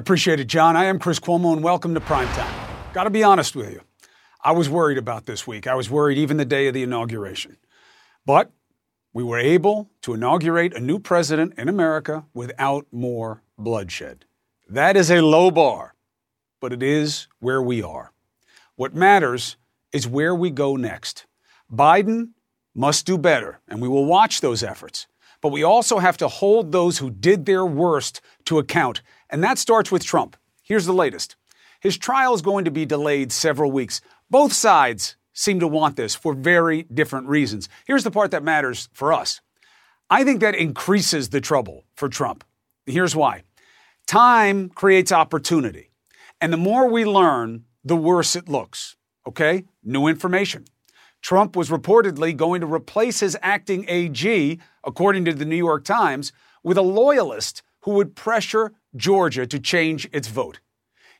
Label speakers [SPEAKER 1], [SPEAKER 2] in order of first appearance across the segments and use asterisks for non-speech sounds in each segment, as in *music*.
[SPEAKER 1] Appreciate it, John. I am Chris Cuomo, and welcome to Primetime. Got to be honest with you. I was worried about this week. I was worried even the day of the inauguration. But we were able to inaugurate a new president in America without more bloodshed. That is a low bar, but it is where we are. What matters is where we go next. Biden must do better, and we will watch those efforts. But we also have to hold those who did their worst to account, and that starts with Trump. Here's the latest his trial is going to be delayed several weeks. Both sides seem to want this for very different reasons. Here's the part that matters for us. I think that increases the trouble for Trump. Here's why time creates opportunity. And the more we learn, the worse it looks. Okay? New information. Trump was reportedly going to replace his acting AG, according to the New York Times, with a loyalist who would pressure Georgia to change its vote.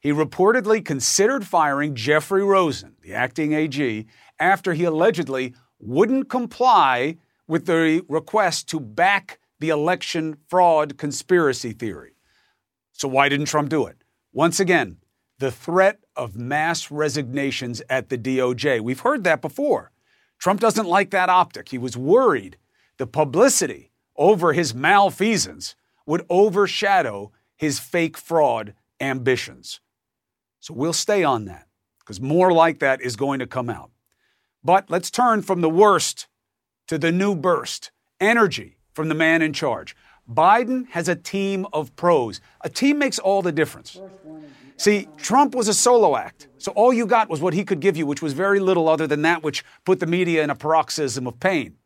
[SPEAKER 1] He reportedly considered firing Jeffrey Rosen, the acting AG, after he allegedly wouldn't comply with the request to back the election fraud conspiracy theory. So, why didn't Trump do it? Once again, the threat of mass resignations at the DOJ. We've heard that before. Trump doesn't like that optic. He was worried the publicity over his malfeasance would overshadow his fake fraud ambitions. So we'll stay on that because more like that is going to come out. But let's turn from the worst to the new burst energy from the man in charge. Biden has a team of pros. A team makes all the difference. See, Trump was a solo act. So all you got was what he could give you, which was very little other than that which put the media in a paroxysm of pain.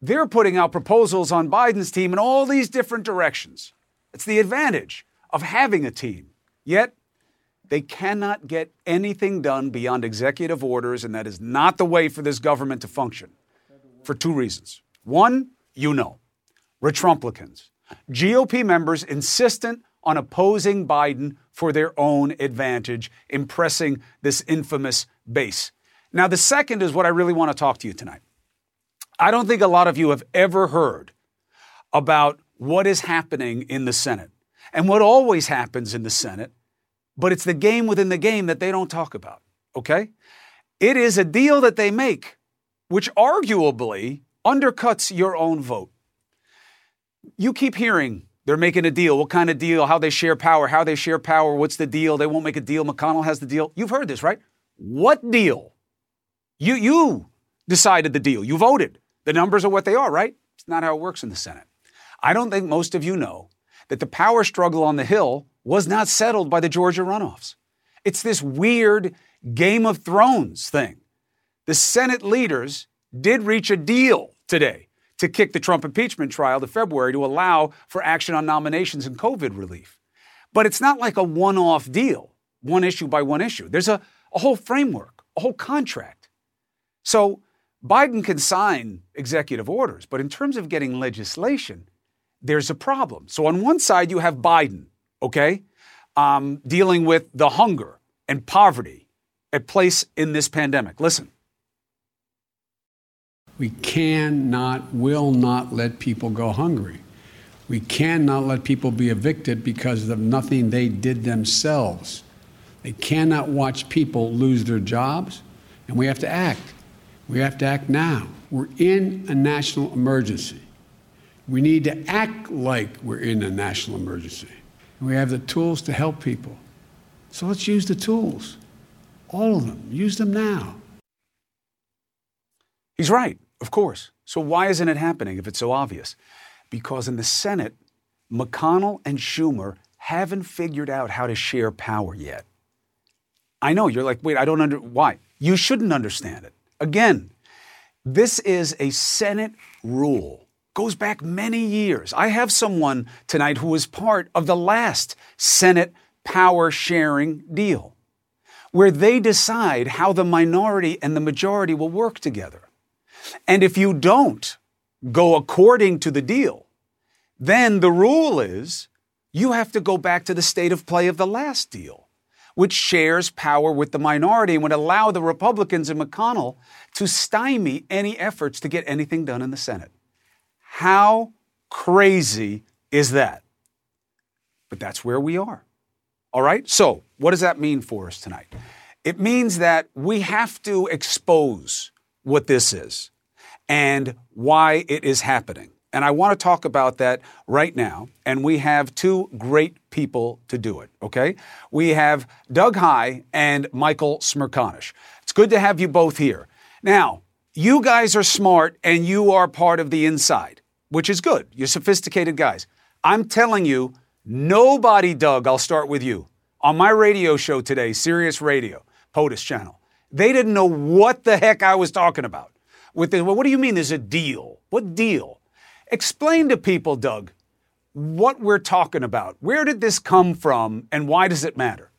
[SPEAKER 1] They're putting out proposals on Biden's team in all these different directions. It's the advantage of having a team. Yet, they cannot get anything done beyond executive orders, and that is not the way for this government to function for two reasons. One, you know, Retrumplicans, GOP members insistent on opposing Biden for their own advantage, impressing this infamous base. Now, the second is what I really want to talk to you tonight. I don't think a lot of you have ever heard about what is happening in the Senate and what always happens in the Senate but it's the game within the game that they don't talk about, okay? It is a deal that they make, which arguably undercuts your own vote. You keep hearing they're making a deal. What kind of deal? How they share power, how they share power, what's the deal? They won't make a deal. McConnell has the deal. You've heard this, right? What deal? You, you decided the deal. You voted. The numbers are what they are, right? It's not how it works in the Senate. I don't think most of you know that the power struggle on the Hill was not settled by the Georgia runoffs. It's this weird Game of Thrones thing. The Senate leaders did reach a deal today to kick the Trump impeachment trial to February to allow for action on nominations and COVID relief. But it's not like a one off deal, one issue by one issue. There's a, a whole framework, a whole contract. So Biden can sign executive orders, but in terms of getting legislation, there's a problem. So on one side, you have Biden okay, um, dealing with the hunger and poverty at place in this pandemic. Listen.
[SPEAKER 2] We cannot, will not let people go hungry. We cannot let people be evicted because of nothing they did themselves. They cannot watch people lose their jobs, and we have to act. We have to act now. We're in a national emergency. We need to act like we're in a national emergency. And we have the tools to help people. So let's use the tools. All of them. Use them now.
[SPEAKER 1] He's right, of course. So why isn't it happening if it's so obvious? Because in the Senate, McConnell and Schumer haven't figured out how to share power yet. I know you're like, wait, I don't under why. You shouldn't understand it. Again, this is a Senate rule goes back many years. I have someone tonight who was part of the last Senate power sharing deal, where they decide how the minority and the majority will work together. And if you don't go according to the deal, then the rule is you have to go back to the state of play of the last deal, which shares power with the minority and would allow the Republicans and McConnell to stymie any efforts to get anything done in the Senate. How crazy is that? But that's where we are. All right? So, what does that mean for us tonight? It means that we have to expose what this is and why it is happening. And I want to talk about that right now. And we have two great people to do it, okay? We have Doug Heye and Michael Smerconish. It's good to have you both here. Now, you guys are smart and you are part of the inside which is good. You're sophisticated guys. I'm telling you, nobody, Doug, I'll start with you, on my radio show today, Sirius Radio, POTUS channel, they didn't know what the heck I was talking about. With well, what do you mean there's a deal? What deal? Explain to people, Doug, what we're talking about. Where did this come from and why does it matter?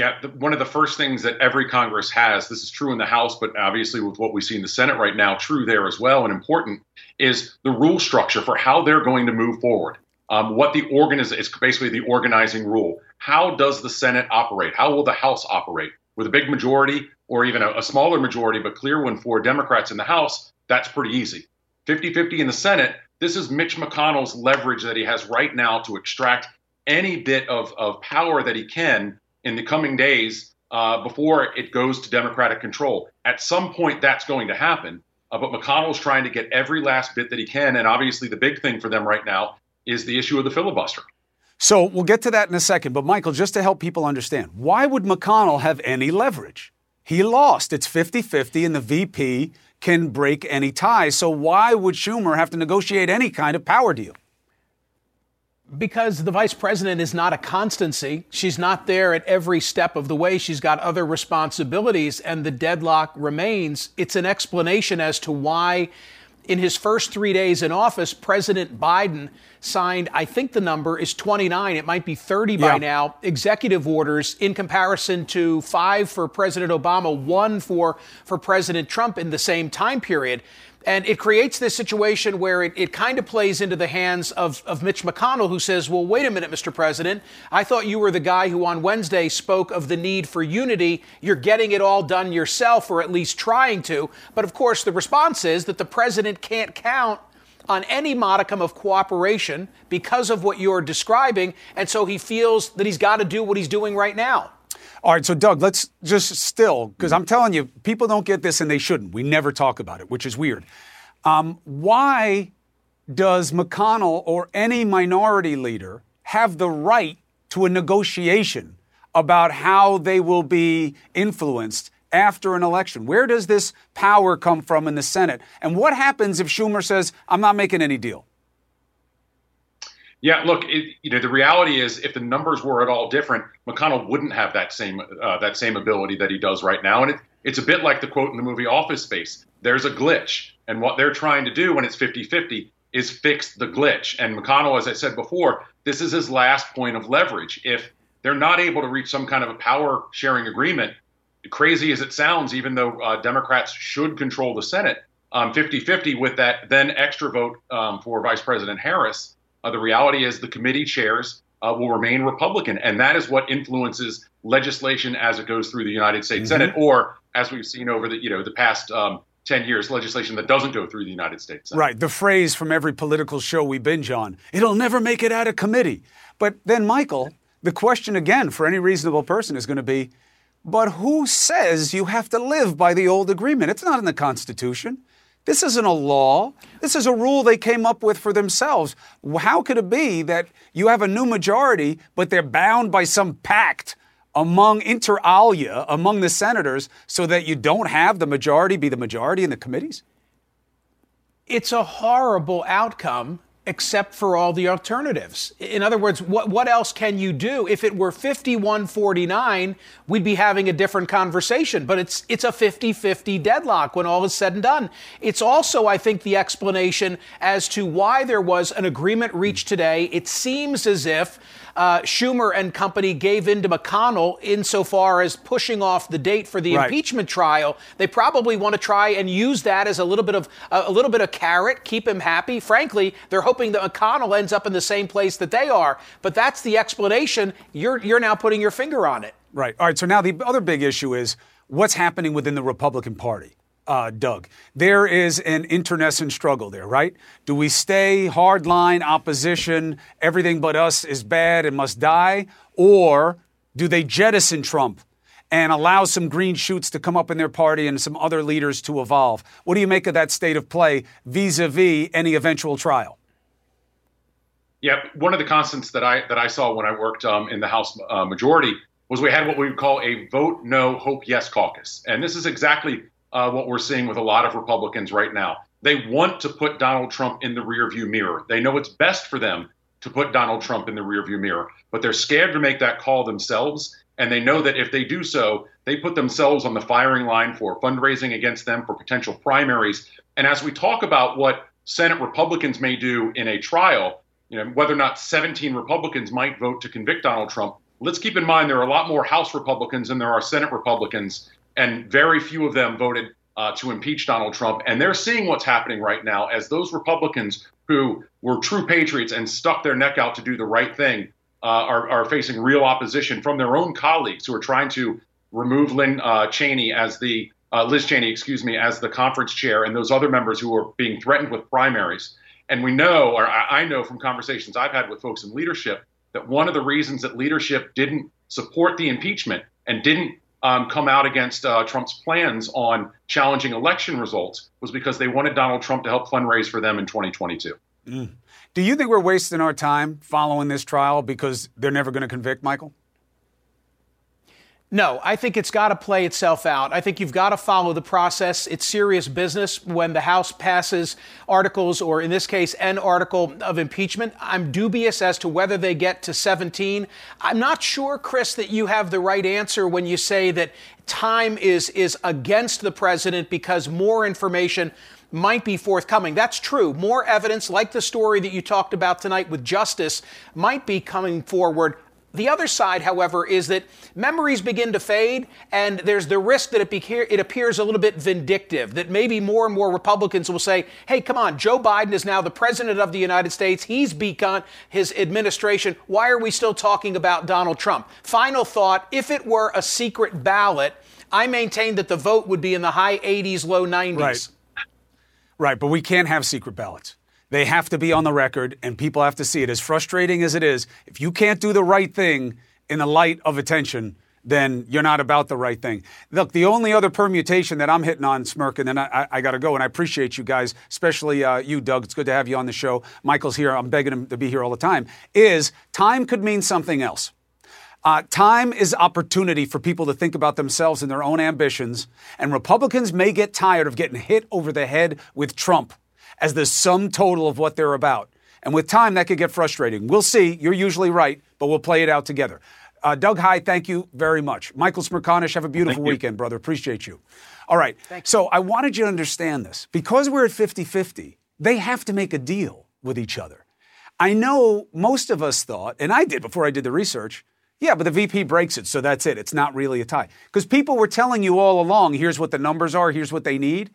[SPEAKER 3] Yeah, the, one of the first things that every Congress has, this is true in the House, but obviously with what we see in the Senate right now, true there as well, and important, is the rule structure for how they're going to move forward. Um, what the organiz it's basically the organizing rule. How does the Senate operate? How will the House operate? With a big majority or even a, a smaller majority, but clear one for Democrats in the House, that's pretty easy. 50 50 in the Senate, this is Mitch McConnell's leverage that he has right now to extract any bit of, of power that he can in the coming days uh, before it goes to Democratic control. At some point, that's going to happen. Uh, but McConnell's trying to get every last bit that he can. And obviously, the big thing for them right now is the issue of the filibuster.
[SPEAKER 1] So we'll get to that in a second. But, Michael, just to help people understand, why would McConnell have any leverage? He lost. It's 50 50, and the VP can break any ties. So, why would Schumer have to negotiate any kind of power deal?
[SPEAKER 4] Because the vice president is not a constancy. She's not there at every step of the way. She's got other responsibilities, and the deadlock remains. It's an explanation as to why, in his first three days in office, President Biden signed, I think the number is 29, it might be 30 by yeah. now, executive orders in comparison to five for President Obama, one for, for President Trump in the same time period. And it creates this situation where it, it kind of plays into the hands of, of Mitch McConnell, who says, Well, wait a minute, Mr. President. I thought you were the guy who on Wednesday spoke of the need for unity. You're getting it all done yourself, or at least trying to. But of course, the response is that the president can't count on any modicum of cooperation because of what you're describing. And so he feels that he's got to do what he's doing right now.
[SPEAKER 1] All right, so Doug, let's just still, because I'm telling you, people don't get this and they shouldn't. We never talk about it, which is weird. Um, why does McConnell or any minority leader have the right to a negotiation about how they will be influenced after an election? Where does this power come from in the Senate? And what happens if Schumer says, I'm not making any deal?
[SPEAKER 3] Yeah, look, it, you know, the reality is, if the numbers were at all different, McConnell wouldn't have that same uh, that same ability that he does right now. And it, it's a bit like the quote in the movie Office Space. There's a glitch, and what they're trying to do when it's 50-50 is fix the glitch. And McConnell, as I said before, this is his last point of leverage. If they're not able to reach some kind of a power sharing agreement, crazy as it sounds, even though uh, Democrats should control the Senate, um, 50-50 with that then extra vote um, for Vice President Harris uh, the reality is the committee chairs uh, will remain Republican, and that is what influences legislation as it goes through the United States mm-hmm. Senate, or as we've seen over the you know the past um, 10 years, legislation that doesn't go through the United States. Senate.
[SPEAKER 1] Right. The phrase from every political show we binge on it'll never make it out of committee. But then, Michael, the question again for any reasonable person is going to be but who says you have to live by the old agreement? It's not in the Constitution. This isn't a law. This is a rule they came up with for themselves. How could it be that you have a new majority, but they're bound by some pact among inter alia, among the senators, so that you don't have the majority be the majority in the committees?
[SPEAKER 4] It's a horrible outcome except for all the alternatives. In other words, what, what else can you do? If it were 51 49, we'd be having a different conversation, but it's, it's a 50 50 deadlock when all is said and done. It's also, I think, the explanation as to why there was an agreement reached today. It seems as if uh, Schumer and company gave in to McConnell insofar as pushing off the date for the right. impeachment trial. They probably want to try and use that as a little bit of a little bit of carrot, keep him happy. Frankly, they're hoping that McConnell ends up in the same place that they are. But that's the explanation. You're you're now putting your finger on it.
[SPEAKER 1] Right. All right. So now the other big issue is what's happening within the Republican Party uh, Doug. There is an internecine struggle there, right? Do we stay hardline opposition, everything but us is bad and must die? Or do they jettison Trump and allow some green shoots to come up in their party and some other leaders to evolve? What do you make of that state of play vis a vis any eventual trial?
[SPEAKER 3] Yeah, one of the constants that I that I saw when I worked um, in the House uh, majority was we had what we would call a vote no, hope yes caucus, and this is exactly uh, what we're seeing with a lot of Republicans right now. They want to put Donald Trump in the rearview mirror. They know it's best for them to put Donald Trump in the rearview mirror, but they're scared to make that call themselves. And they know that if they do so, they put themselves on the firing line for fundraising against them for potential primaries. And as we talk about what Senate Republicans may do in a trial, you know, whether or not 17 Republicans might vote to convict Donald Trump, let's keep in mind there are a lot more House Republicans than there are Senate Republicans and very few of them voted uh, to impeach Donald Trump. And they're seeing what's happening right now as those Republicans who were true patriots and stuck their neck out to do the right thing uh, are, are, facing real opposition from their own colleagues who are trying to remove Lynn uh, Cheney as the uh, Liz Cheney, excuse me, as the conference chair, and those other members who are being threatened with primaries. And we know, or I know from conversations I've had with folks in leadership, that one of the reasons that leadership didn't support the impeachment and didn't um, come out against uh, Trump's plans on challenging election results was because they wanted Donald Trump to help fundraise for them in 2022. Mm.
[SPEAKER 1] Do you think we're wasting our time following this trial because they're never going to convict Michael?
[SPEAKER 4] No, I think it's got to play itself out. I think you've got to follow the process. It's serious business when the House passes articles, or in this case, an article of impeachment. I'm dubious as to whether they get to 17. I'm not sure, Chris, that you have the right answer when you say that time is, is against the president because more information might be forthcoming. That's true. More evidence, like the story that you talked about tonight with Justice, might be coming forward the other side, however, is that memories begin to fade, and there's the risk that it, it, appears a little bit vindictive, that maybe more and more Republicans will say, hey, come on, Joe Biden is now the President of the United States. He's begun his administration. Why are we still talking about Donald Trump? Final thought if it were a secret ballot, I maintain that the vote would be in the high 80s, low 90s.
[SPEAKER 1] Right. Right, but we can't have secret ballots. They have to be on the record, and people have to see it. As frustrating as it is, if you can't do the right thing in the light of attention, then you're not about the right thing. Look, the only other permutation that I'm hitting on, Smirk, and then I, I, I got to go, and I appreciate you guys, especially uh, you, Doug. It's good to have you on the show. Michael's here. I'm begging him to be here all the time. Is time could mean something else. Uh, time is opportunity for people to think about themselves and their own ambitions, and Republicans may get tired of getting hit over the head with Trump as the sum total of what they're about. And with time, that could get frustrating. We'll see. You're usually right, but we'll play it out together. Uh, Doug Heye, thank you very much. Michael Smerconish, have a beautiful weekend, brother. Appreciate you. All right. So I wanted you to understand this. Because we're at 50 50, they have to make a deal with each other. I know most of us thought, and I did before I did the research, yeah, but the VP breaks it, so that's it. It's not really a tie. Because people were telling you all along here's what the numbers are, here's what they need.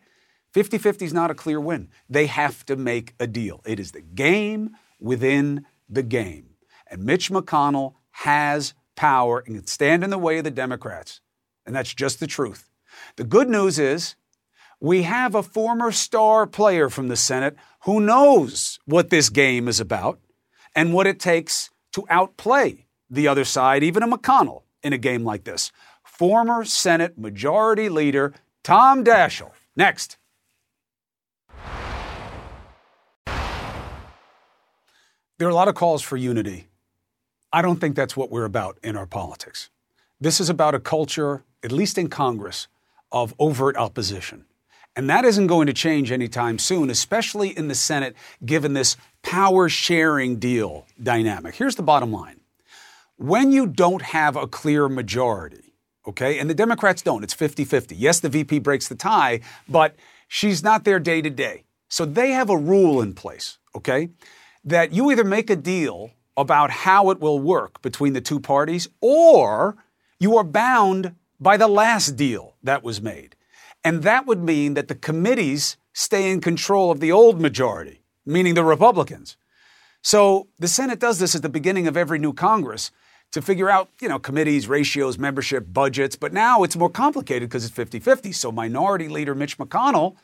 [SPEAKER 1] 50 50 is not a clear win. They have to make a deal. It is the game within the game. And Mitch McConnell has power and can stand in the way of the Democrats. And that's just the truth. The good news is we have a former star player from the Senate who knows what this game is about and what it takes to outplay the other side, even a McConnell, in a game like this. Former Senate Majority Leader Tom Daschle. Next. There are a lot of calls for unity. I don't think that's what we're about in our politics. This is about a culture, at least in Congress, of overt opposition. And that isn't going to change anytime soon, especially in the Senate, given this power sharing deal dynamic. Here's the bottom line when you don't have a clear majority, okay, and the Democrats don't, it's 50 50. Yes, the VP breaks the tie, but she's not there day to day. So they have a rule in place, okay, that you either make a deal about how it will work between the two parties or you are bound by the last deal that was made. And that would mean that the committees stay in control of the old majority, meaning the Republicans. So the Senate does this at the beginning of every new Congress to figure out, you know, committees, ratios, membership, budgets. But now it's more complicated because it's 50 50. So Minority Leader Mitch McConnell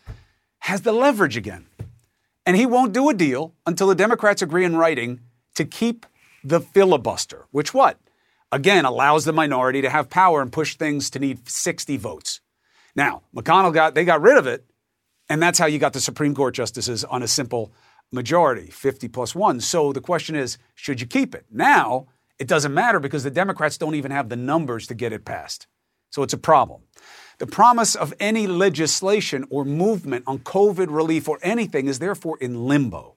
[SPEAKER 1] has the leverage again. And he won't do a deal until the Democrats agree in writing to keep the filibuster, which what? Again, allows the minority to have power and push things to need 60 votes. Now, McConnell got, they got rid of it, and that's how you got the Supreme Court justices on a simple majority, 50 plus one. So the question is, should you keep it? Now, it doesn't matter because the Democrats don't even have the numbers to get it passed. So it's a problem. The promise of any legislation or movement on COVID relief or anything is therefore in limbo.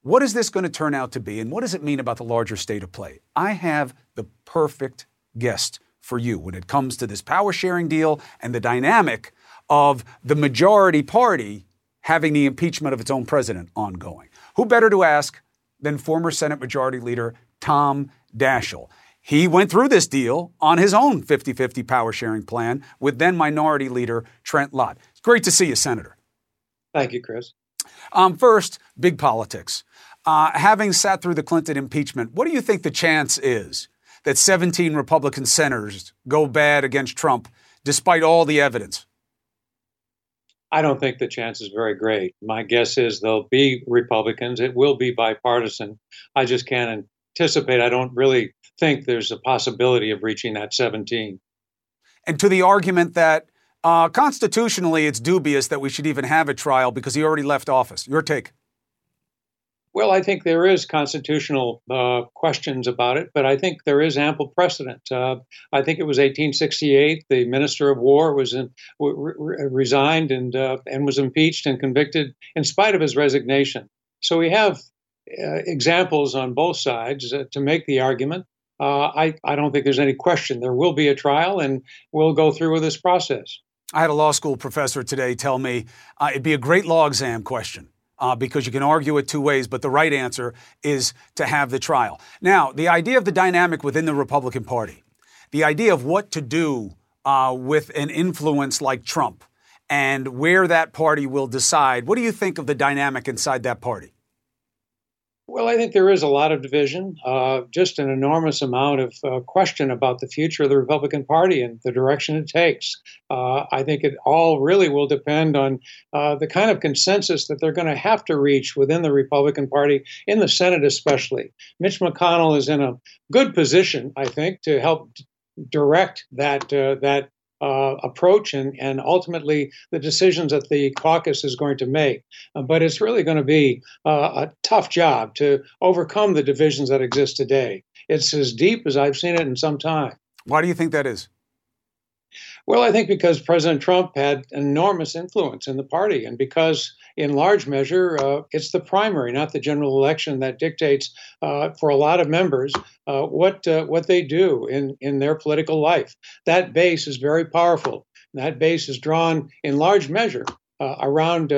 [SPEAKER 1] What is this going to turn out to be, and what does it mean about the larger state of play? I have the perfect guest for you when it comes to this power sharing deal and the dynamic of the majority party having the impeachment of its own president ongoing. Who better to ask than former Senate Majority Leader Tom Daschle? He went through this deal on his own 50 50 power sharing plan with then Minority Leader Trent Lott. It's great to see you, Senator.
[SPEAKER 5] Thank you, Chris.
[SPEAKER 1] Um, first, big politics. Uh, having sat through the Clinton impeachment, what do you think the chance is that 17 Republican senators go bad against Trump despite all the evidence?
[SPEAKER 5] I don't think the chance is very great. My guess is there'll be Republicans. It will be bipartisan. I just can't anticipate. I don't really think there's a possibility of reaching that 17.
[SPEAKER 1] And to the argument that uh, constitutionally it's dubious that we should even have a trial because he already left office. Your take?
[SPEAKER 5] Well, I think there is constitutional uh, questions about it, but I think there is ample precedent. Uh, I think it was 1868. The Minister of War was in, re- resigned and uh, and was impeached and convicted in spite of his resignation. So we have uh, examples on both sides uh, to make the argument. Uh, I I don't think there's any question there will be a trial, and we'll go through with this process.
[SPEAKER 1] I had a law school professor today tell me it'd be a great law exam question uh, because you can argue it two ways, but the right answer is to have the trial. Now, the idea of the dynamic within the Republican Party, the idea of what to do uh, with an influence like Trump and where that party will decide, what do you think of the dynamic inside that party?
[SPEAKER 5] Well, I think there is a lot of division, uh, just an enormous amount of uh, question about the future of the Republican Party and the direction it takes. Uh, I think it all really will depend on uh, the kind of consensus that they're going to have to reach within the Republican Party, in the Senate especially. Mitch McConnell is in a good position, I think, to help direct that uh, that uh, approach and, and ultimately the decisions that the caucus is going to make. Uh, but it's really going to be uh, a tough job to overcome the divisions that exist today. It's as deep as I've seen it in some time.
[SPEAKER 1] Why do you think that is?
[SPEAKER 5] Well, I think because President Trump had enormous influence in the party, and because, in large measure, uh, it's the primary, not the general election, that dictates uh, for a lot of members uh, what uh, what they do in in their political life. That base is very powerful. That base is drawn in large measure uh, around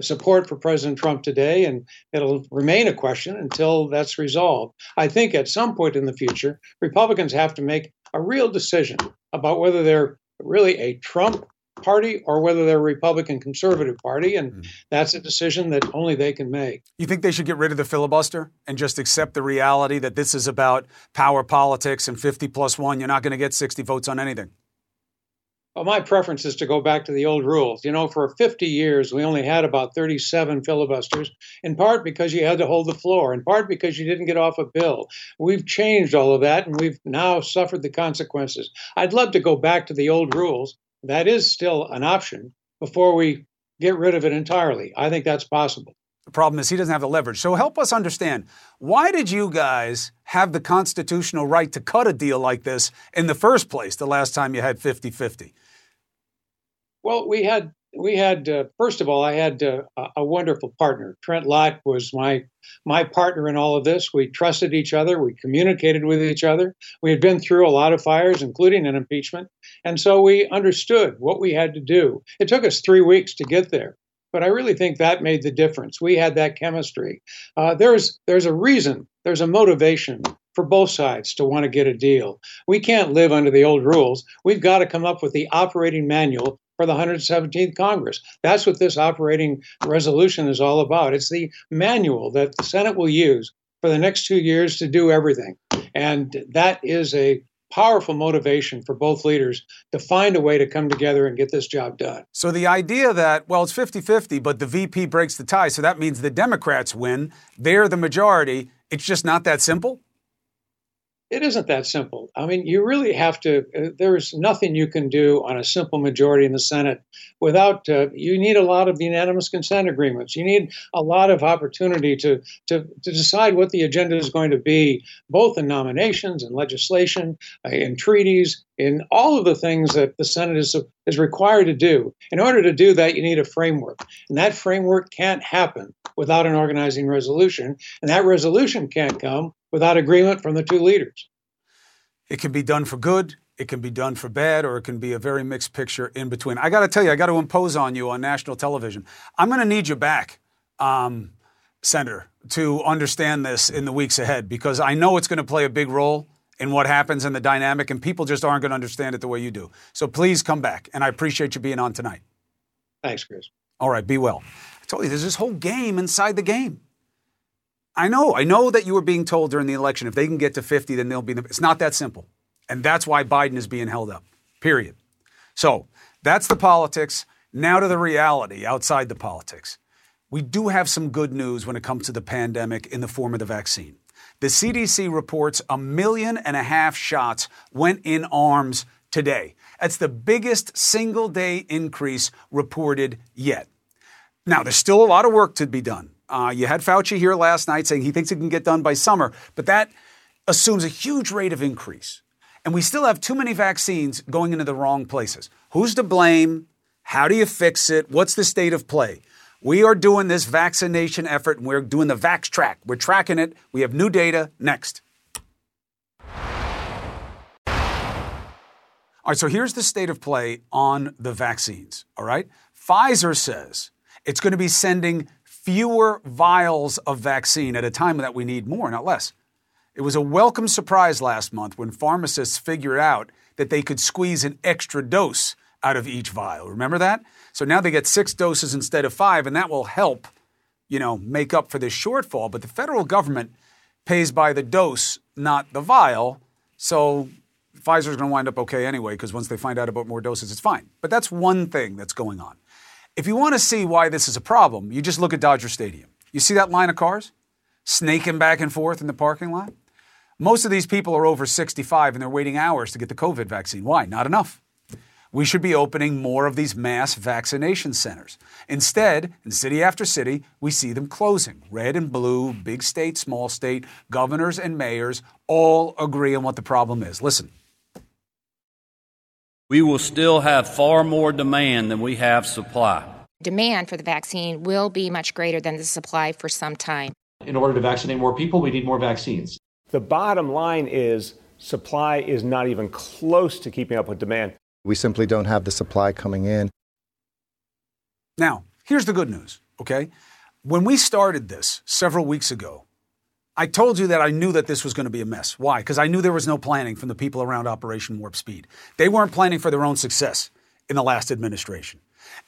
[SPEAKER 5] support for President Trump today, and it'll remain a question until that's resolved. I think at some point in the future, Republicans have to make a real decision about whether they're really a Trump party or whether they're a Republican conservative party. And mm. that's a decision that only they can make.
[SPEAKER 1] You think they should get rid of the filibuster and just accept the reality that this is about power politics and 50 plus one? You're not going to get 60 votes on anything.
[SPEAKER 5] Well, my preference is to go back to the old rules. You know, for 50 years, we only had about 37 filibusters, in part because you had to hold the floor, in part because you didn't get off a bill. We've changed all of that, and we've now suffered the consequences. I'd love to go back to the old rules. That is still an option before we get rid of it entirely. I think that's possible.
[SPEAKER 1] The problem is he doesn't have the leverage. So help us understand why did you guys have the constitutional right to cut a deal like this in the first place the last time you had 50 50?
[SPEAKER 5] Well, we had we had uh, first of all, I had uh, a wonderful partner. Trent Lott was my my partner in all of this. We trusted each other. We communicated with each other. We had been through a lot of fires, including an impeachment, and so we understood what we had to do. It took us three weeks to get there, but I really think that made the difference. We had that chemistry. Uh, there's there's a reason. There's a motivation for both sides to want to get a deal. We can't live under the old rules. We've got to come up with the operating manual for the 117th Congress. That's what this operating resolution is all about. It's the manual that the Senate will use for the next two years to do everything. And that is a powerful motivation for both leaders to find a way to come together and get this job done.
[SPEAKER 1] So the idea that, well, it's 50 50, but the VP breaks the tie, so that means the Democrats win, they're the majority. It's just not that simple?
[SPEAKER 5] It isn't that simple. I mean, you really have to, uh, there's nothing you can do on a simple majority in the Senate without, uh, you need a lot of unanimous consent agreements. You need a lot of opportunity to, to, to decide what the agenda is going to be, both in nominations and legislation, uh, in treaties, in all of the things that the Senate is, is required to do. In order to do that, you need a framework. And that framework can't happen without an organizing resolution. And that resolution can't come without agreement from the two leaders.
[SPEAKER 1] It can be done for good, it can be done for bad, or it can be a very mixed picture in between. I got to tell you, I got to impose on you on national television. I'm going to need you back, um, Senator, to understand this in the weeks ahead because I know it's going to play a big role in what happens in the dynamic, and people just aren't going to understand it the way you do. So please come back, and I appreciate you being on tonight.
[SPEAKER 5] Thanks, Chris.
[SPEAKER 1] All right, be well. I told you there's this whole game inside the game. I know. I know that you were being told during the election if they can get to 50, then they'll be the. It's not that simple. And that's why Biden is being held up, period. So that's the politics. Now to the reality outside the politics. We do have some good news when it comes to the pandemic in the form of the vaccine. The CDC reports a million and a half shots went in arms today. That's the biggest single day increase reported yet. Now, there's still a lot of work to be done. Uh, you had Fauci here last night saying he thinks it can get done by summer, but that assumes a huge rate of increase. And we still have too many vaccines going into the wrong places. Who's to blame? How do you fix it? What's the state of play? We are doing this vaccination effort and we're doing the Vax track. We're tracking it. We have new data. Next. All right, so here's the state of play on the vaccines. All right. Pfizer says it's going to be sending fewer vials of vaccine at a time that we need more, not less. It was a welcome surprise last month when pharmacists figured out that they could squeeze an extra dose out of each vial. Remember that? So now they get six doses instead of five, and that will help, you know, make up for this shortfall. But the federal government pays by the dose, not the vial. So Pfizer's going to wind up okay anyway, because once they find out about more doses, it's fine. But that's one thing that's going on. If you want to see why this is a problem, you just look at Dodger Stadium. You see that line of cars snaking back and forth in the parking lot? Most of these people are over 65 and they're waiting hours to get the COVID vaccine. Why? Not enough. We should be opening more of these mass vaccination centers. Instead, in city after city, we see them closing. Red and blue, big state, small state, governors and mayors all agree on what the problem is. Listen
[SPEAKER 6] we will still have far more demand than we have supply.
[SPEAKER 7] Demand for the vaccine will be much greater than the supply for some time.
[SPEAKER 8] In order to vaccinate more people, we need more vaccines.
[SPEAKER 9] The bottom line is supply is not even close to keeping up with demand.
[SPEAKER 10] We simply don't have the supply coming in.
[SPEAKER 1] Now, here's the good news, okay? When we started this several weeks ago, I told you that I knew that this was going to be a mess. Why? Because I knew there was no planning from the people around Operation Warp Speed. They weren't planning for their own success in the last administration.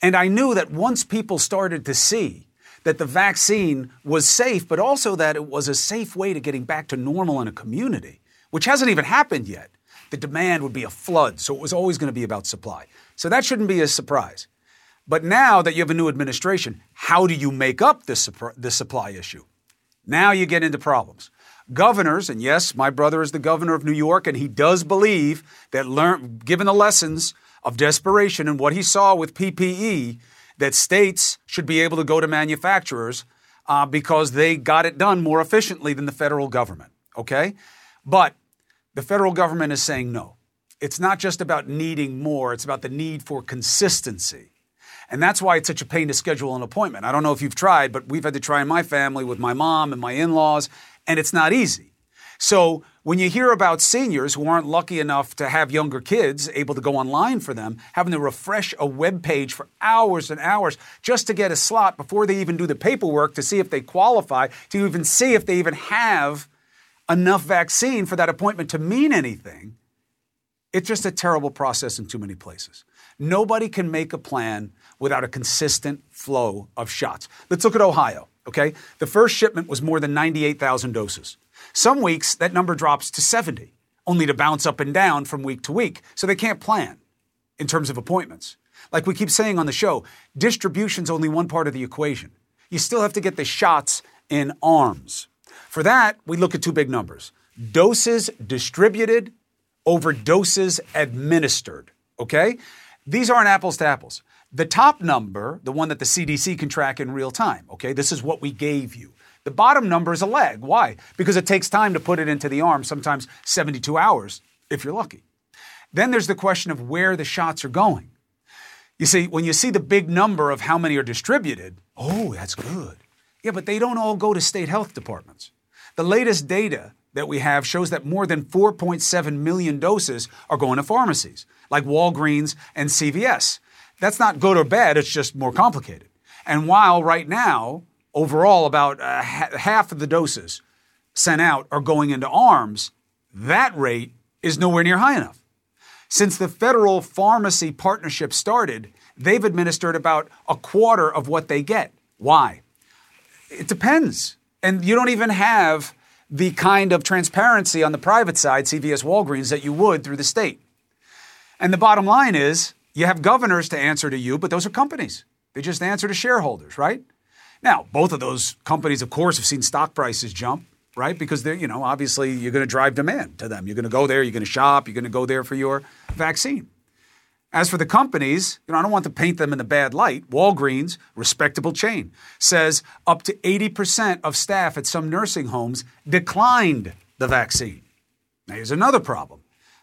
[SPEAKER 1] And I knew that once people started to see that the vaccine was safe, but also that it was a safe way to getting back to normal in a community, which hasn't even happened yet, the demand would be a flood. So it was always going to be about supply. So that shouldn't be a surprise. But now that you have a new administration, how do you make up this, supply issue? Now you get into problems. Governors, and yes, my brother is the governor of New York, and he does believe that, learn, given the lessons of desperation and what he saw with PPE, that states should be able to go to manufacturers uh, because they got it done more efficiently than the federal government. Okay? But the federal government is saying no. It's not just about needing more, it's about the need for consistency. And that's why it's such a pain to schedule an appointment. I don't know if you've tried, but we've had to try in my family with my mom and my in laws, and it's not easy. So when you hear about seniors who aren't lucky enough to have younger kids able to go online for them, having to refresh a web page for hours and hours just to get a slot before they even do the paperwork to see if they qualify, to even see if they even have enough vaccine for that appointment to mean anything, it's just a terrible process in too many places. Nobody can make a plan without a consistent flow of shots. Let's look at Ohio, okay? The first shipment was more than 98,000 doses. Some weeks that number drops to 70, only to bounce up and down from week to week. So they can't plan in terms of appointments. Like we keep saying on the show, distribution's only one part of the equation. You still have to get the shots in arms. For that, we look at two big numbers doses distributed over doses administered. Okay? These aren't apples to apples. The top number, the one that the CDC can track in real time, okay, this is what we gave you. The bottom number is a leg. Why? Because it takes time to put it into the arm, sometimes 72 hours if you're lucky. Then there's the question of where the shots are going. You see, when you see the big number of how many are distributed, oh, that's good. Yeah, but they don't all go to state health departments. The latest data that we have shows that more than 4.7 million doses are going to pharmacies like Walgreens and CVS. That's not good or bad, it's just more complicated. And while right now overall about uh, ha- half of the doses sent out are going into arms, that rate is nowhere near high enough. Since the federal pharmacy partnership started, they've administered about a quarter of what they get. Why? It depends. And you don't even have the kind of transparency on the private side, CVS Walgreens, that you would through the state. And the bottom line is you have governors to answer to you, but those are companies. They just answer to shareholders, right? Now, both of those companies, of course, have seen stock prices jump, right? Because they're, you know, obviously you're going to drive demand to them. You're going to go there, you're going to shop, you're going to go there for your vaccine. As for the companies, you know, I don't want to paint them in a bad light. Walgreens, respectable chain, says up to 80% of staff at some nursing homes declined the vaccine. Now, here's another problem.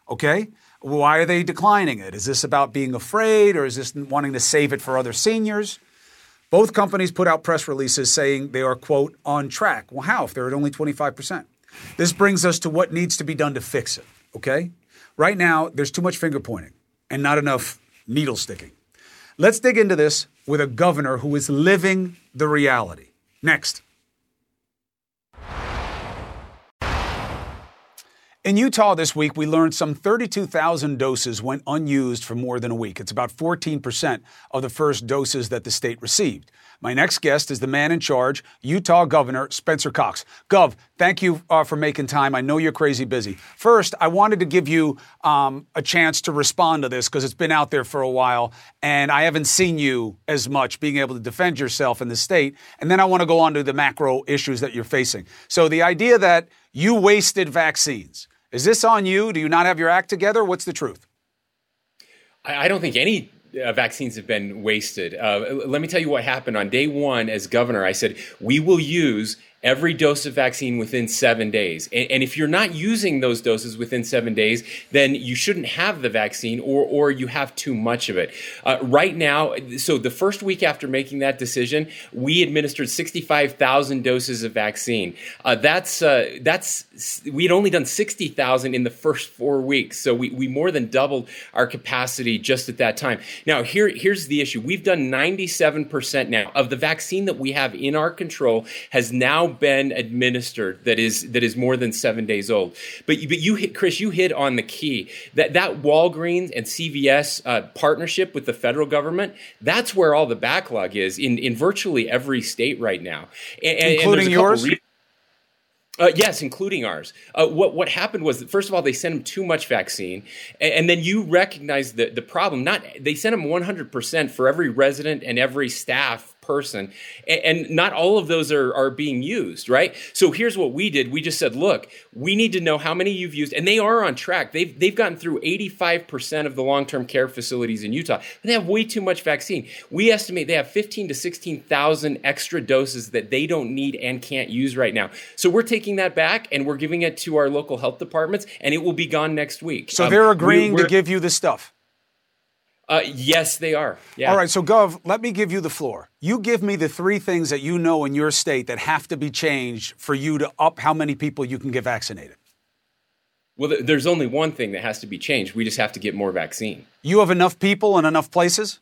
[SPEAKER 1] Okay? Why are they declining it? Is this about being afraid or is this wanting to save it for other seniors? Both companies put out press releases saying they are, quote, on track. Well, how if they're at only 25%? This brings us to what needs to be done to fix it, okay? Right now, there's too much finger pointing and not enough needle sticking. Let's dig into this with a governor who is living the reality. Next. In Utah this week, we learned some 32,000 doses went unused for more than a week. It's about 14% of the first doses that the state received. My next guest is the man in charge, Utah Governor Spencer Cox. Gov, thank you uh, for making time. I know you're crazy busy. First, I wanted to give you um, a chance to respond to this because it's been out there for a while, and I haven't seen you as much being able to defend yourself in the state. And then I want to go on to the macro issues that you're facing. So the idea that you wasted vaccines is this on you? Do you not have your act together? What's the truth?
[SPEAKER 11] I don't think any uh, vaccines have been wasted. Uh, let me tell you what happened on day one as governor. I said, we will use every dose of vaccine within seven days. And, and, if you're not using those doses within seven days, then you shouldn't have the vaccine or, or you have too much of it. Uh, right now, so the first week after making that decision, we administered 65,000 doses of vaccine. Uh, that's, uh, that's, we had only done 60,000 in the first four weeks. So we, we more than doubled our capacity just at that time. Now, here, here's the issue. We've done 97% now of the vaccine that we have in our control has now been administered that is that is more than seven days old. But but you hit Chris, you hit on the key that that Walgreens and CVS uh, partnership with the federal government. That's where all the backlog is in in virtually every state right now,
[SPEAKER 1] and, including and yours. Re-
[SPEAKER 11] uh, yes, including ours. Uh, what what happened was, that, first of all, they sent them too much vaccine, and, and, then you recognize the the problem. Not they sent them 100 percent for every resident and every staff person. And, not all of those are, are being used, right? So here's what we did. We just said, look, we need to know how many you've used. And they are on track. They've, they've gotten through 85% of the long term care facilities in Utah. They have way too much vaccine. We estimate they have 15 to 16,000 extra doses that they don't need and can't use right now. So we're taking that back and we're giving it to our local health departments, and it will be gone next week.
[SPEAKER 1] So um, they're agreeing to give you the stuff.
[SPEAKER 11] Uh, yes, they are. Yeah.
[SPEAKER 1] All right, so Gov, let me give you the floor. You give me the three things that you know in your state that have to be changed for you to up how many people you can get vaccinated.
[SPEAKER 11] Well, th- there's only one thing that has to be changed. We just have to get more vaccine.
[SPEAKER 1] You have enough people in enough places?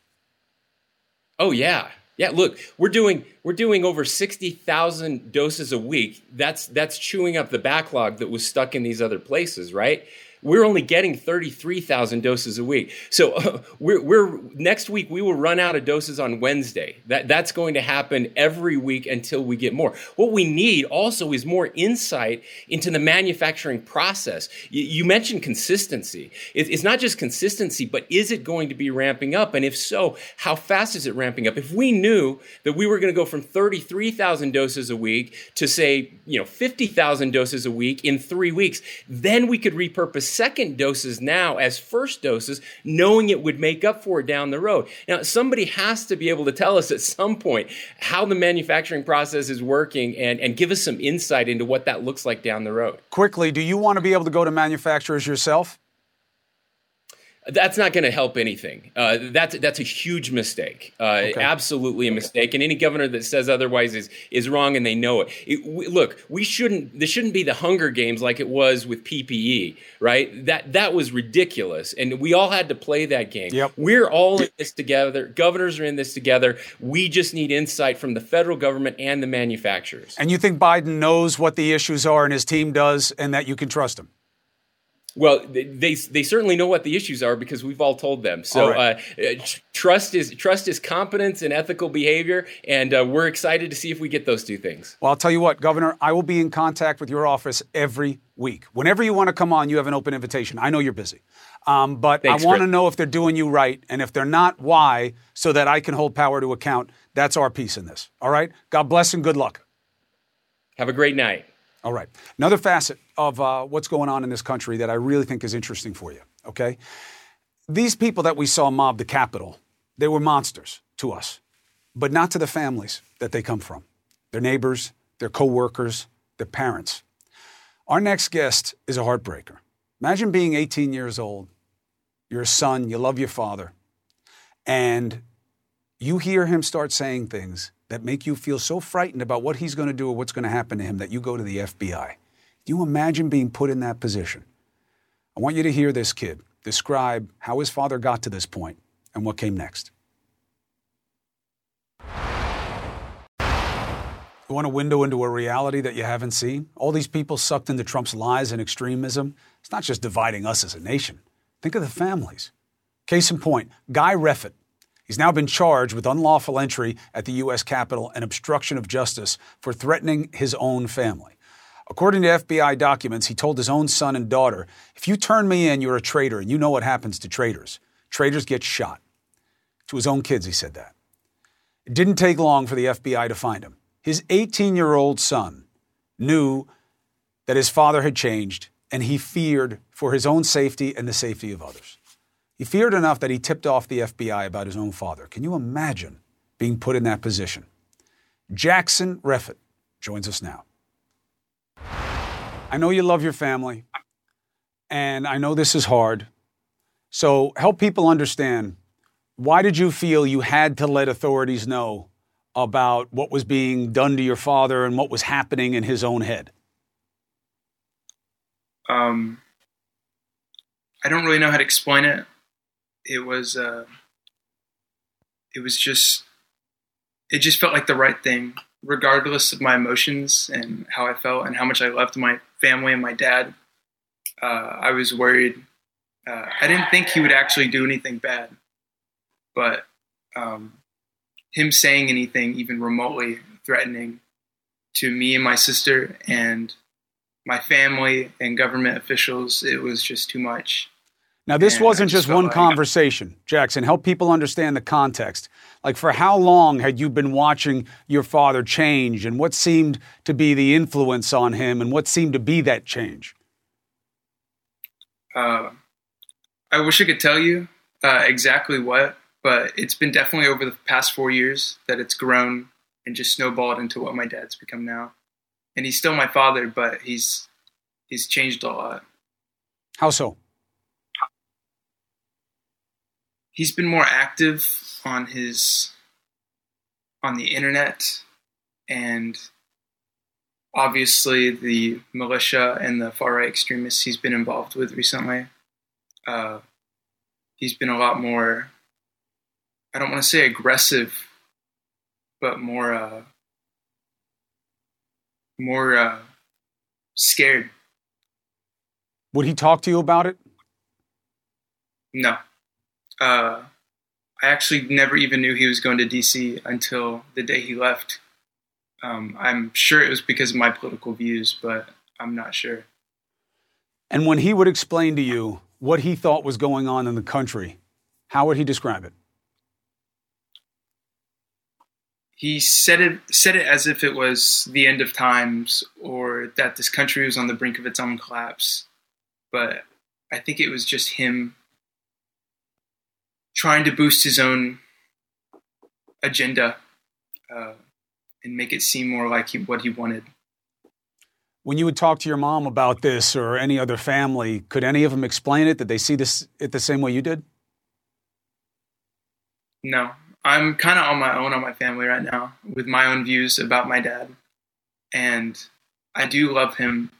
[SPEAKER 11] Oh yeah. Yeah, look, we're doing we're doing over 60,000 doses a week. That's that's chewing up the backlog that was stuck in these other places, right? We're only getting 33,000 doses a week. So *laughs* we're, we're, next week we will run out of doses on Wednesday. That, that's going to happen every week until we get more. What we need also is more insight into the manufacturing process. You, you mentioned consistency. It, it's not just consistency, but is it going to be ramping up? And if so, how fast is it ramping up? If we knew that we were going to go from 33,000 doses a week to say, you know, 50,000 doses a week in three weeks, then we could repurpose second doses now as first doses, knowing it would make up for it down the road. Now, somebody has to be able to tell us at some point how the manufacturing process is working and, and give us some insight into what that looks like down the road.
[SPEAKER 1] Quickly, do you want to be able to go to manufacturers yourself?
[SPEAKER 11] That's not going to help anything. Uh, that's that's a huge mistake. Uh, okay. Absolutely a mistake. And any governor that says otherwise is is wrong, and they know it. it we, look, we shouldn't. This shouldn't be the Hunger Games like it was with PPE, right? That that was ridiculous, and we all had to play that game.
[SPEAKER 1] Yep.
[SPEAKER 11] We're all in this together. Governors are in this together. We just need insight from the federal government and the manufacturers.
[SPEAKER 1] And you think Biden knows what the issues are, and his team does, and that you can trust him?
[SPEAKER 11] Well, they, they, certainly know what the issues are because we've all told them. So right. uh, trust is trust is competence and ethical behavior, and uh, we're excited to see if we get those two things.
[SPEAKER 1] Well, I'll tell you what, Governor, I will be in contact with your office every week. Whenever you want to come on, you have an open invitation. I know you're busy, um, but Thanks, I want to know if they're doing you right, and if they're not, why, so that I can hold power to account. That's our piece in this. All right. God bless and good luck.
[SPEAKER 11] Have a great night.
[SPEAKER 1] All right. Another facet of uh, what's going on in this country that I really think is interesting for you, okay? These people that we saw mob the Capitol, they were monsters to us, but not to the families that they come from, their neighbors, their coworkers, their parents. Our next guest is a heartbreaker. Imagine being 18 years old, you're a son, you love your father, and you hear him start saying things that make you feel so frightened about what he's going to do or what's going to happen to him that you go to the FBI. Do you imagine being put in that position? I want you to hear this kid describe how his father got to this point and what came next. You want a window into a reality that you haven't seen? All these people sucked into Trump's lies and extremism. It's not just dividing us as a nation. Think of the families. Case in point, Guy Reffitt, He's now been charged with unlawful entry at the U.S. Capitol and obstruction of justice for threatening his own family. According to FBI documents, he told his own son and daughter, If you turn me in, you're a traitor, and you know what happens to traitors. Traitors get shot. To his own kids, he said that. It didn't take long for the FBI to find him. His 18 year old son knew that his father had changed, and he feared for his own safety and the safety of others. He feared enough that he tipped off the FBI about his own father. Can you imagine being put in that position? Jackson Reffitt joins us now. I know you love your family, and I know this is hard. So help people understand why did you feel you had to let authorities know about what was being done to your father and what was happening in his own head?
[SPEAKER 12] Um, I don't really know how to explain it it was uh, it was just it just felt like the right thing, regardless of my emotions and how I felt and how much I loved my family and my dad. Uh, I was worried. Uh, I didn't think he would actually do anything bad, but um, him saying anything even remotely threatening to me and my sister and my family and government officials, it was just too much.
[SPEAKER 1] Now, this and wasn't just, just one like, *laughs* conversation, Jackson. Help people understand the context. Like, for how long had you been watching your father change, and what seemed to be the influence on him, and what seemed to be that change?
[SPEAKER 12] Uh, I wish I could tell you uh, exactly what, but it's been definitely over the past four years that it's grown and just snowballed into what my dad's become now. And he's still my father, but he's he's changed a lot.
[SPEAKER 1] How so?
[SPEAKER 12] He's been more active on his on the internet and obviously the militia and the far right extremists he's been involved with recently. Uh, he's been a lot more, I don't want to say aggressive, but more, uh, more uh, scared.
[SPEAKER 1] Would he talk to you about it?
[SPEAKER 12] No. Uh, I actually never even knew he was going to DC until the day he left um, I'm sure it was because of my political views, but I'm not sure.
[SPEAKER 1] And when he would explain to you what he thought was going on in the country, how would he describe it?
[SPEAKER 12] He said it said it as if it was the end of times or that this country was on the brink of its own collapse. But I think it was just him trying to boost his own agenda. Uh, and make it seem more like he, what he wanted.
[SPEAKER 1] When you would talk to your mom about this or any other family, could any of them explain it? Did they see this it the same way you did?
[SPEAKER 12] No, I'm kind of on my own on my family right now with my own views about my dad, and I do love him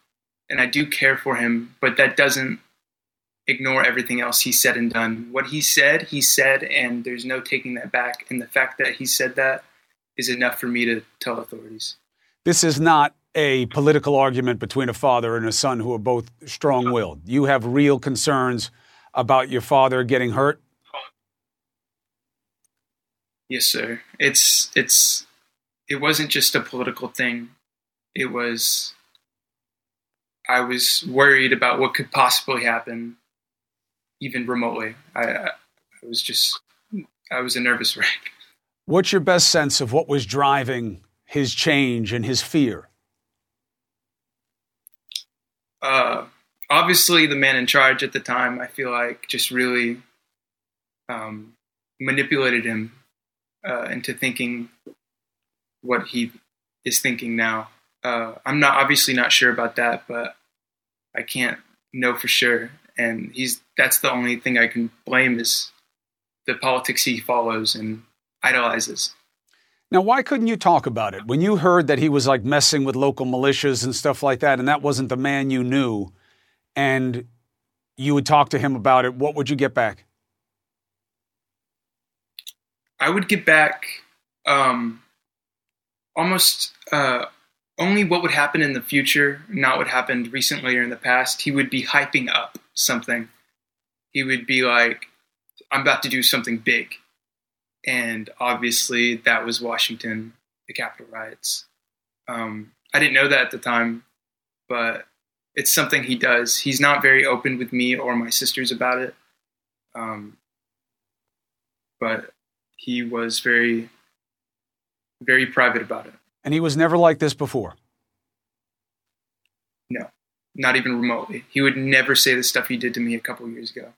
[SPEAKER 12] and I do care for him, but that doesn't ignore everything else he said and done. What he said, he said, and there's no taking that back. And the fact that he said that is enough for me to tell authorities.
[SPEAKER 1] This is not a political argument between a father and a son who are both strong willed. You have real concerns about your father getting hurt?
[SPEAKER 12] Yes, sir. It's it's it wasn't just a political thing. It was I was worried about what could possibly happen even remotely. I I was just I was a nervous *laughs* wreck.
[SPEAKER 1] What's your best sense of what was driving his change and his fear?
[SPEAKER 12] Uh, obviously, the man in charge at the time, I feel like, just really um, manipulated him uh, into thinking what he is thinking now. Uh, I'm not obviously not sure about that, but I can't know for sure. And he's that's the only thing I can blame is the politics he follows and idolizes.
[SPEAKER 1] Now, why couldn't you talk about it when you heard that he was like messing with local militias and stuff like that, and that wasn't the man you knew, and you would talk to him about it? What would you get back?
[SPEAKER 12] I would get back um, almost uh, only what would happen in the future, not what happened recently or in the past. He would be hyping up something. He would be like, I'm about to do something big and obviously that was Washington, the Capitol riots. Um, I didn't know that at the time, but it's something he does. He's not very open with me or my sisters about it, um, but he was very, very private about it.
[SPEAKER 1] And he was never like this before.
[SPEAKER 12] No, not even remotely. He would never say the stuff he did to me a couple years ago.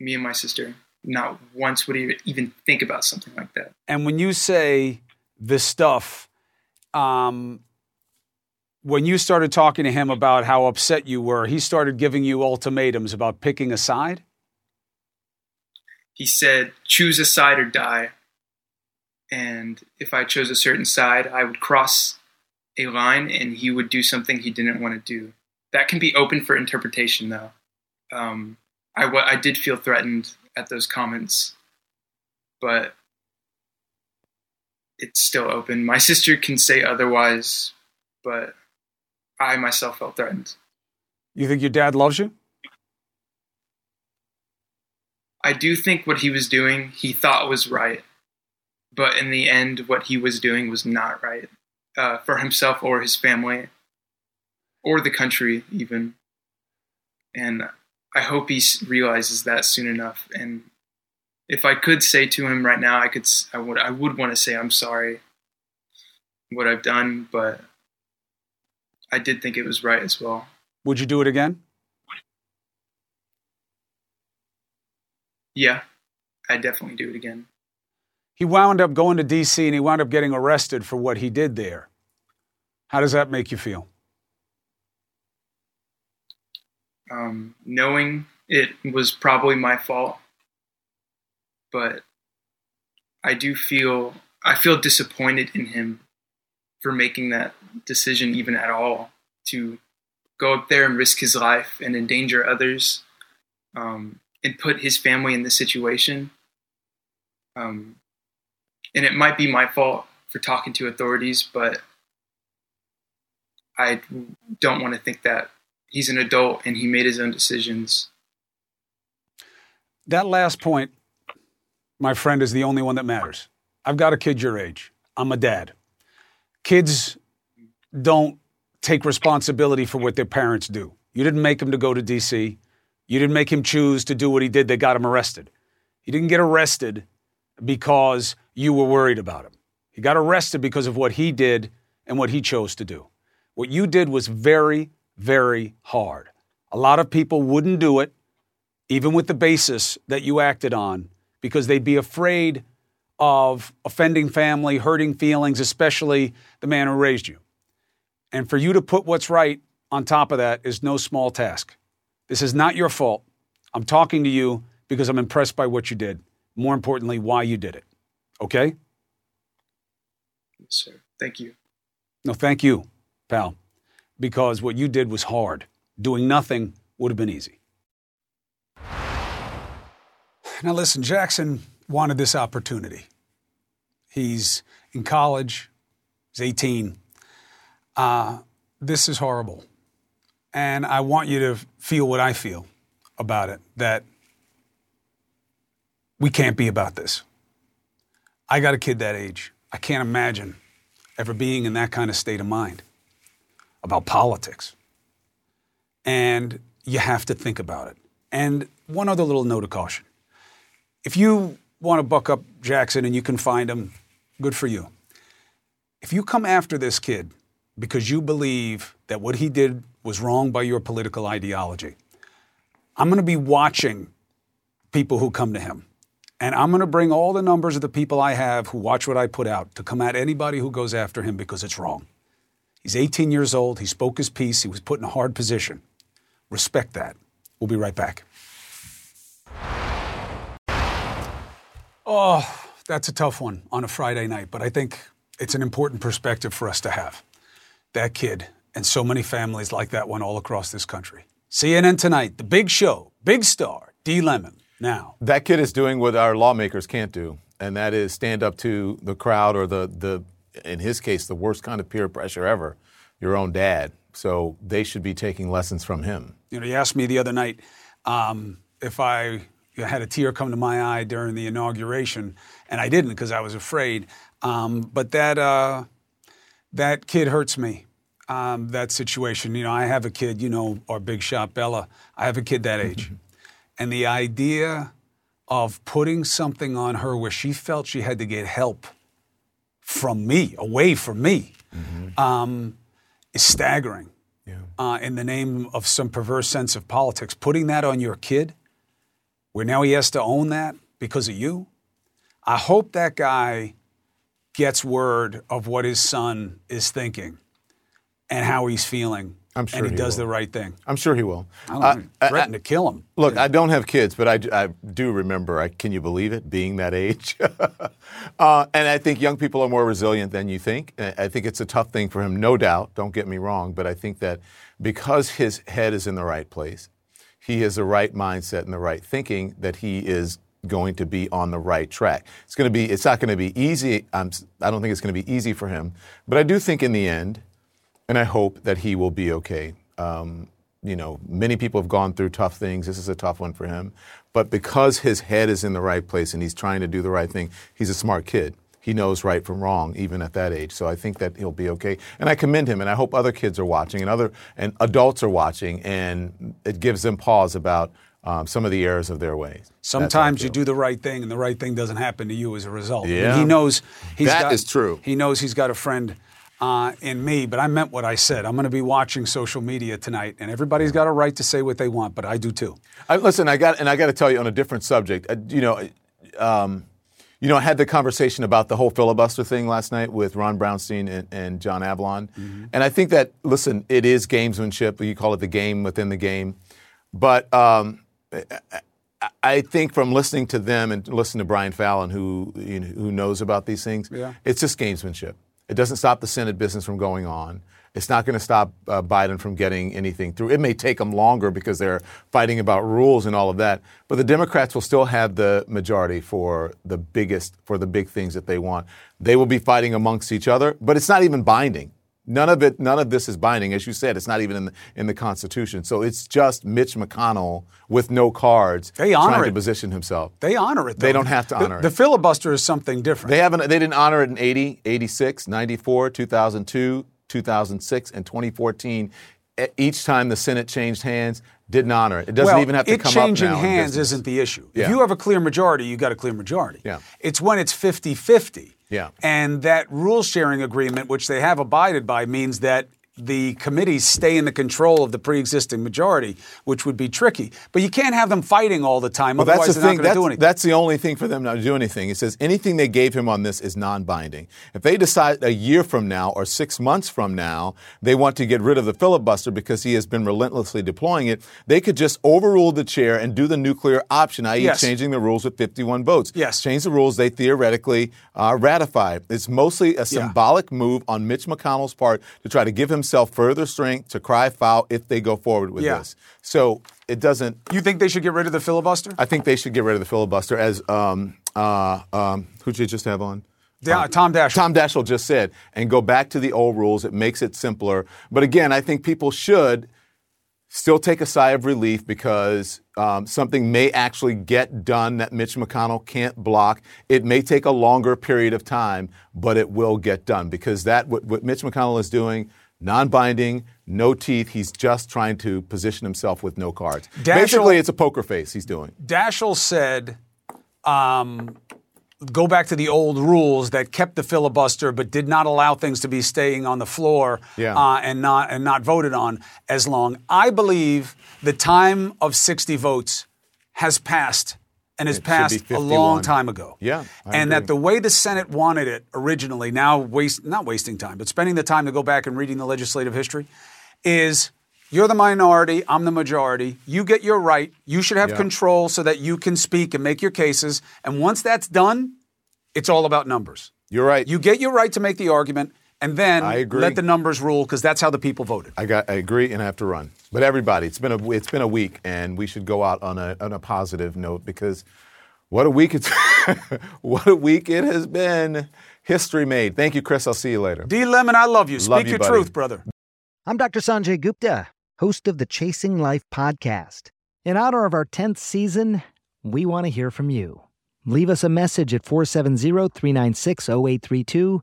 [SPEAKER 12] Me and my sister not once would he even think about something like that.
[SPEAKER 1] And when you say this stuff, um, when you started talking to him about how upset you were, he started giving you ultimatums about picking a side?
[SPEAKER 12] He said, choose a side or die. And if I chose a certain side, I would cross a line and he would do something he didn't want to do. That can be open for interpretation, though. Um, I, I did feel threatened at those comments, but it's still open. My sister can say otherwise, but I myself felt threatened.
[SPEAKER 1] You think your dad loves you?
[SPEAKER 12] I do think what he was doing, he thought was right. But in the end, what he was doing was not right uh, for himself or his family or the country, even. And I hope he realizes that soon enough. And if I could say to him right now, I could, I would, I would want to say I'm sorry what I've done, but I did think it was right as well.
[SPEAKER 1] Would you do it again?
[SPEAKER 12] Yeah, I'd definitely do it again.
[SPEAKER 1] He wound up going to DC and he wound up getting arrested for what he did there. How does that make you feel?
[SPEAKER 12] um, knowing it was probably my fault but I do feel I feel disappointed in him for making that decision even at all to go up there and risk his life and endanger others um, and put his family in this situation. Um, and it might be my fault for talking to authorities, but I don't want to think that he's an adult and he made his own decisions.
[SPEAKER 1] That last point, my friend, is the only one that matters. I've got a kid your age. I'm a dad. Kids don't take responsibility for what their parents do. You didn't make him to go to D.C. You didn't make him choose to do what he did They got him arrested. He didn't get arrested because you were worried about him. He got arrested because of what he did and what he chose to do. What you did was very, very hard. A lot of people wouldn't do it, even with the basis that you acted on, because they'd be afraid of offending family, hurting feelings, especially the man who raised you. And for you to put what's right on top of that is no small task. This is not your fault. I'm talking to you because I'm impressed by what you did. More importantly, why you did it. Okay?
[SPEAKER 12] Yes, sir. Thank you.
[SPEAKER 1] No, thank you, pal, because what you did was hard. Doing nothing would have been easy. Now, listen, Jackson wanted this opportunity. He's in college, he's 18. Uh, this is horrible. And I want you to feel what I feel about it that we can't be about this. I got a kid that age. I can't imagine ever being in that kind of state of mind about politics. And you have to think about it. And one other little note of caution if you want to buck up Jackson and you can find him, good for you. If you come after this kid because you believe that what he did was wrong by your political ideology, I'm going to be watching people who come to him. And I'm going to bring all the numbers of the people I have who watch what I put out to come at anybody who goes after him because it's wrong. He's 18 years old. He spoke his piece. He was put in a hard position. Respect that. We'll be right back. Oh, that's a tough one on a Friday night, but I think it's an important perspective for us to have. That kid and so many families like that one all across this country. CNN tonight, the big show, big star, D. Lemon. Now,
[SPEAKER 13] that kid is doing what our lawmakers can't do, and that is stand up to the crowd or the, the in his case, the worst kind of peer pressure ever, your own dad. So they should be taking lessons from him.
[SPEAKER 1] You know, he asked me the other night um, if I had a tear come to my eye during the inauguration, and I didn't because I was afraid. Um, but that uh, that kid hurts me. Um, that situation. You know, I have a kid. You know, our big shot Bella. I have a kid that age, *laughs* and the idea of putting something on her where she felt she had to get help from me, away from me, mm-hmm. um, is staggering. Yeah. Uh, in the name of some perverse sense of politics, putting that on your kid where now he has to own that because of you. I hope that guy gets word of what his son is thinking and how he's feeling.
[SPEAKER 13] I'm sure
[SPEAKER 1] and he,
[SPEAKER 13] he
[SPEAKER 1] does
[SPEAKER 13] will.
[SPEAKER 1] the right thing.
[SPEAKER 13] I'm sure he will.
[SPEAKER 1] I uh, threatened to kill him.
[SPEAKER 13] Look, I don't have kids, but I, I do remember. I, can you believe it? Being that age, *laughs* uh, and I think young people are more resilient than you think. I think it's a tough thing for him, no doubt. Don't get me wrong, but I think that because his head is in the right place, he has the right mindset and the right thinking that he is going to be on the right track. It's going to be. It's not going to be easy. I'm, I don't think it's going to be easy for him, but I do think in the end, and I hope that he will be okay. Um, you know, many people have gone through tough things. This is a tough one for him, but because his head is in the right place and he's trying to do the right thing, he's a smart kid he knows right from wrong even at that age. So I think that he'll be okay. And I commend him, and I hope other kids are watching and other and adults are watching, and it gives them pause about um, some of the errors of their ways.
[SPEAKER 1] Sometimes you do the right thing, and the right thing doesn't happen to you as a result.
[SPEAKER 13] Yeah,
[SPEAKER 1] he knows he's
[SPEAKER 13] that
[SPEAKER 1] got,
[SPEAKER 13] is true.
[SPEAKER 1] He knows he's got a friend. Uh, in me, but I meant what I said. I'm going to be watching social media tonight, and everybody's got a right to say what they want, but I do too.
[SPEAKER 13] I, listen, I got and I got to tell you on a different subject. Uh, you know, um, you know, I had the conversation about the whole filibuster thing last night with Ron Brownstein and, and John Avlon. Mm-hmm. And I think that, listen, it is gamesmanship. You call it the game within the game. But um, I think from listening to them and listening to Brian Fallon, who you know, who knows about these things,
[SPEAKER 1] Yeah.
[SPEAKER 13] it's just gamesmanship. It doesn't stop the Senate business from going on. It's not going to stop uh, Biden from getting anything through. It may take them longer because they're fighting about rules and all of that, but the Democrats will still have the majority for the biggest, for the big things that they want. They will be fighting amongst each other, but it's not even binding. None of it, none of this is binding. As you said, it's not even in the, in the Constitution. So it's just Mitch McConnell with no cards
[SPEAKER 1] They honor
[SPEAKER 13] trying to position himself.
[SPEAKER 1] They honor it. Though.
[SPEAKER 13] They don't have to honor
[SPEAKER 1] the,
[SPEAKER 13] it.
[SPEAKER 1] The filibuster is something different.
[SPEAKER 13] They haven't. They didn't honor it in 80, 86, 94, 2002, 2006, and 2014. E- Each time the Senate changed hands, didn't honor it. It doesn't
[SPEAKER 1] well,
[SPEAKER 13] even have to
[SPEAKER 1] it
[SPEAKER 13] come
[SPEAKER 1] changing
[SPEAKER 13] up now in
[SPEAKER 1] hands
[SPEAKER 13] business.
[SPEAKER 1] isn't the issue.
[SPEAKER 13] Yeah.
[SPEAKER 1] If you have a clear majority, you got a clear majority.
[SPEAKER 13] Yeah.
[SPEAKER 1] It's when it's 50-50.
[SPEAKER 13] Yeah.
[SPEAKER 1] And that rule sharing agreement, which they have abided by, means that the committees stay in the control of the pre-existing majority, which would be tricky. But you can't have them fighting all the time.
[SPEAKER 13] Well,
[SPEAKER 1] otherwise,
[SPEAKER 13] that's the
[SPEAKER 1] they're
[SPEAKER 13] thing.
[SPEAKER 1] not going to
[SPEAKER 13] That's,
[SPEAKER 1] do anything.
[SPEAKER 13] that's the only thing for them not to do anything. It says anything they gave him on this is non-binding. If they decide a year from now or six months from now they want to get rid of the filibuster because he has been relentlessly deploying it, they could just overrule the chair and do the nuclear option, i.e.,
[SPEAKER 1] Yes.
[SPEAKER 13] changing the rules with 51 votes.
[SPEAKER 1] Yes.
[SPEAKER 13] Change the rules they theoretically uh, ratify. It's mostly a
[SPEAKER 1] Yeah.
[SPEAKER 13] symbolic move on Mitch McConnell's part to try to give himself further strength to cry foul if they go forward with
[SPEAKER 1] Yeah.
[SPEAKER 13] this. So it doesn't.
[SPEAKER 1] you think they should get rid of the filibuster?
[SPEAKER 13] I think they should get rid of the filibuster, as um, uh, um, who'd you just have on?
[SPEAKER 1] Yeah, Tom Daschle.
[SPEAKER 13] Tom Daschle just said, and go back to the old rules. It makes it simpler. But again, I think people should still take a sigh of relief because um, something may actually get done that Mitch McConnell can't block. It may take a longer period of time, but it will get done because that what, what Mitch McConnell is doing. Non-binding, no teeth. He's just trying to position himself with no cards.
[SPEAKER 1] Daschle-
[SPEAKER 13] Basically, it's a poker face he's doing.
[SPEAKER 1] Daschle said, um, go back to the old rules that kept the filibuster but did not allow things to be staying on the floor
[SPEAKER 13] Yeah.
[SPEAKER 1] uh, and not and not voted on as long. I believe the time of 60 votes has passed and has
[SPEAKER 13] It
[SPEAKER 1] passed a long time ago.
[SPEAKER 13] Yeah, I
[SPEAKER 1] and
[SPEAKER 13] agree.
[SPEAKER 1] that the way the Senate wanted it originally, now waste not wasting time, but spending the time to go back and reading the legislative history, is you're the minority, I'm the majority. You get your right. You should have
[SPEAKER 13] Yeah.
[SPEAKER 1] control so that you can speak and make your cases. And once that's done, it's all about numbers.
[SPEAKER 13] You're right.
[SPEAKER 1] You get your right to make the argument, and then
[SPEAKER 13] I agree.
[SPEAKER 1] let the numbers rule because that's how the people voted.
[SPEAKER 13] I got. I agree, and I have to run. But everybody, it's been a it's been a week, and we should go out on a on a positive note because what a week it's *laughs* what a week it has been. History made. Thank you, Chris. I'll see you later.
[SPEAKER 1] D Lemon, I love you. Speak
[SPEAKER 13] Love you,
[SPEAKER 1] your
[SPEAKER 13] buddy.
[SPEAKER 1] truth, brother.
[SPEAKER 14] I'm Dr. Sanjay Gupta, host of the Chasing Life podcast. In honor of our 10th season, we want to hear from you. Leave us a message at 470 396 0832